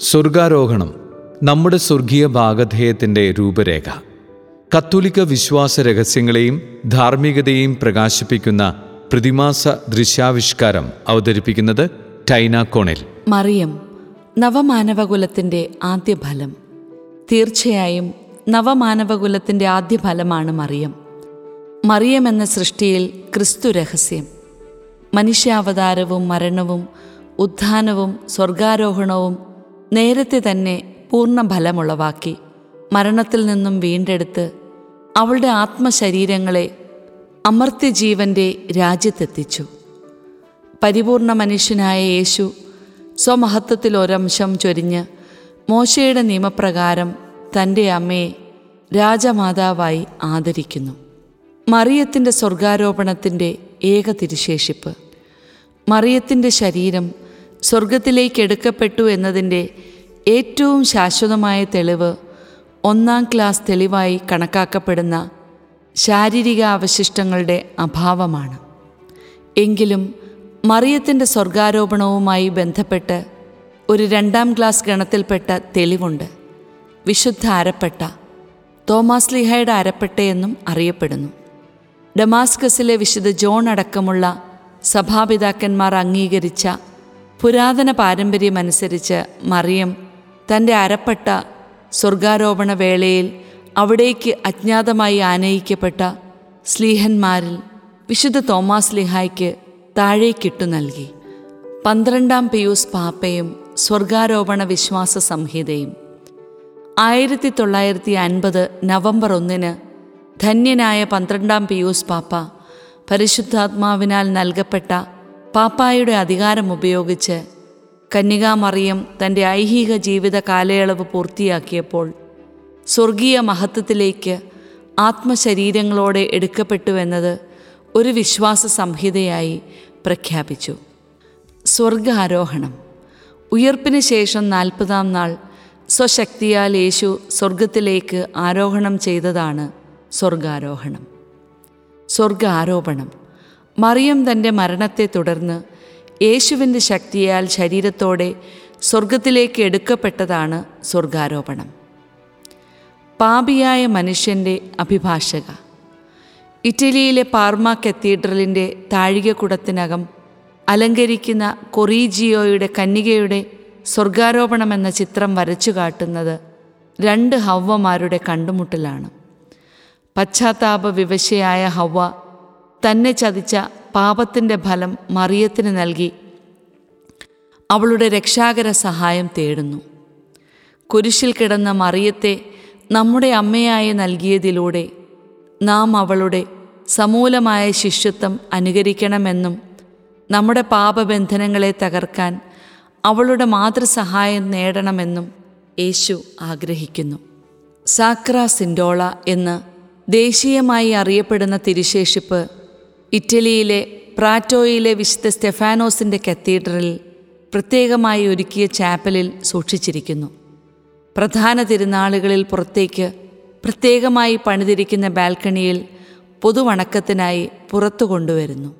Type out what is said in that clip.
സ്വർഗാരോഹണം നമ്മുടെ സ്വർഗീയ ഭാഗധേയത്തിന്റെ രൂപരേഖ. കത്തോലിക്ക വിശ്വാസ രഹസ്യങ്ങളെയും ധാർമ്മികതയെയും പ്രകാശിപ്പിക്കുന്ന പ്രതിമാസ ദൃശ്യാവിഷ്കാരം അവതരിപ്പിക്കുന്നത് ടൈന കോണിൽ. മറിയം നവമാനവകുലത്തിന്റെ ആദ്യ ഫലം തീർച്ചയായും നവമാനവകുലത്തിന്റെ ആദ്യ ഫലമാണ് മറിയം. മറിയം എന്ന സൃഷ്ടിയിൽ ക്രിസ്തു രഹസ്യം. മനുഷ്യാവതാരവും മരണവും ഉത്ഥാനവും സ്വർഗാരോഹണവും നേരത്തെ തന്നെ പൂർണ ഫലമുളവാക്കി മരണത്തിൽ നിന്നും വീണ്ടെടുത്ത് അവളുടെ ആത്മശരീരങ്ങളെ അമർത്യജീവന്റെ രാജ്യത്തെത്തിച്ചു. പരിപൂർണ മനുഷ്യനായ യേശു സ്വമഹത്വത്തിൽ ഒരംശം ചൊരിഞ്ഞ് മോശയുടെ നിയമപ്രകാരം തന്റെ അമ്മയെ രാജമാതാവായി ആദരിക്കുന്നു. മറിയത്തിന്റെ സ്വർഗാരോപണത്തിന്റെ ഏക തിരുശേഷിപ്പ്. മറിയത്തിന്റെ ശരീരം സ്വർഗത്തിലേക്ക് എടുക്കപ്പെട്ടു എന്നതിന്റെ ഏറ്റവും ശാശ്വതമായ തെളിവ് ഒന്നാം ക്ലാസ് തെളിവായി കണക്കാക്കപ്പെടുന്ന ശാരീരിക അവശിഷ്ടങ്ങളുടെ അഭാവമാണ്. എങ്കിലും മറിയത്തിന്റെ സ്വർഗാരോപണവുമായി ബന്ധപ്പെട്ട് ഒരു രണ്ടാം ക്ലാസ് ഗണത്തിൽപ്പെട്ട തെളിവുണ്ട്. വിശുദ്ധ അരപ്പെട്ട തോമാസ് ലിഹയുടെ അരപ്പെട്ടയെന്നും അറിയപ്പെടുന്നു. ഡമാസ്കസിലെ വിശുദ്ധ ജോൺ അടക്കമുള്ള സഭാപിതാക്കന്മാർ അംഗീകരിച്ച പുരാതന പാരമ്പര്യമനുസരിച്ച് മറിയം തന്റെ അരപ്പെട്ട സ്വർഗാരോപണ വേളയിൽ അവിടേക്ക് അജ്ഞാതമായി ആനയിക്കപ്പെട്ട സ്ലീഹന്മാരിൽ വിശുദ്ധ തോമാസ് ലിഹായ്ക്ക് താഴേക്കിട്ടു നൽകി. പന്ത്രണ്ടാം പിയൂസ് പാപ്പയും സ്വർഗാരോപണ വിശ്വാസ സംഹിതയും. ആയിരത്തി തൊള്ളായിരത്തി അൻപത് നവംബർ ഒന്നിന് ധന്യനായ പന്ത്രണ്ടാം പിയൂസ് പാപ്പ പരിശുദ്ധാത്മാവിനാൽ നൽകപ്പെട്ട പാപ്പായുടെ അധികാരം ഉപയോഗിച്ച് കന്യകാമറിയം തന്റെ ഐഹിക ജീവിത കാലയളവ് പൂർത്തിയാക്കിയപ്പോൾ സ്വർഗീയ മഹത്വത്തിലേക്ക് ആത്മശരീരങ്ങളോടെ എടുക്കപ്പെട്ടുവെന്നത് ഒരു വിശ്വാസ സംഹിതയായി പ്രഖ്യാപിച്ചു. സ്വർഗാരോഹണം. ഉയർപ്പിന് ശേഷം നാൽപ്പതാം നാൾ സ്വശക്തിയാൽ യേശു സ്വർഗത്തിലേക്ക് ആരോഹണം ചെയ്തതാണ് സ്വർഗാരോഹണം. സ്വർഗ ആരോപണം മറിയം തന്റെ മരണത്തെ തുടർന്ന് യേശുവിന്റെ ശക്തിയാൽ ശരീരത്തോടെ സ്വർഗത്തിലേക്ക് എടുക്കപ്പെട്ടതാണ് സ്വർഗാരോപണം. പാപിയായ മനുഷ്യന്റെ അഭിഭാഷക. ഇറ്റലിയിലെ പാർമ കത്തീഡ്രലിന്റെ താഴികക്കുടത്തിനകം അലങ്കരിക്കുന്ന കൊറീജിയോയുടെ കന്യകയുടെ സ്വർഗാരോപണം എന്ന ചിത്രം വരച്ചു കാട്ടുന്നത് രണ്ട് ഹവ്വമാരുടെ കണ്ടുമുട്ടലാണ്. പശ്ചാത്താപ വിവശയായ ഹവ്വ തന്നെ ചതിച്ച പാപത്തിന്റെ ഫലം മറിയത്തിന് നൽകി. അവളുടെ രക്ഷാകര സഹായം തേടുന്നു. കുരിശിൽ കിടന്ന മറിയത്തെ നമ്മുടെ അമ്മയായി നൽകിയതിലൂടെ നാം അവളുടെ സമൂലമായ ശിഷ്യത്വം അനുകരിക്കണമെന്നും നമ്മുടെ പാപബന്ധനങ്ങളെ തകർക്കാൻ അവളുടെ മാതൃസഹായം നേടണമെന്നും യേശു ആഗ്രഹിക്കുന്നു. സാക്ര സിൻഡോള എന്ന് ദേശീയമായി അറിയപ്പെടുന്ന തിരുശേഷിപ്പ് ഇറ്റലിയിലെ പ്രാറ്റോയിലെ വിശുദ്ധ സ്റ്റെഫാനോസിന്റെ കത്തീഡ്രലിൽ പ്രത്യേകമായി ഒരുക്കിയ ചാപ്പലിൽ സൂക്ഷിച്ചിരിക്കുന്നു. പ്രധാന തിരുനാളുകളിൽ പുറത്തേക്ക് പ്രത്യേകമായി പണിതിരിക്കുന്ന ബാൽക്കണിയിൽ പൊതുവണക്കത്തിനായി പുറത്തു കൊണ്ടുവരുന്നു.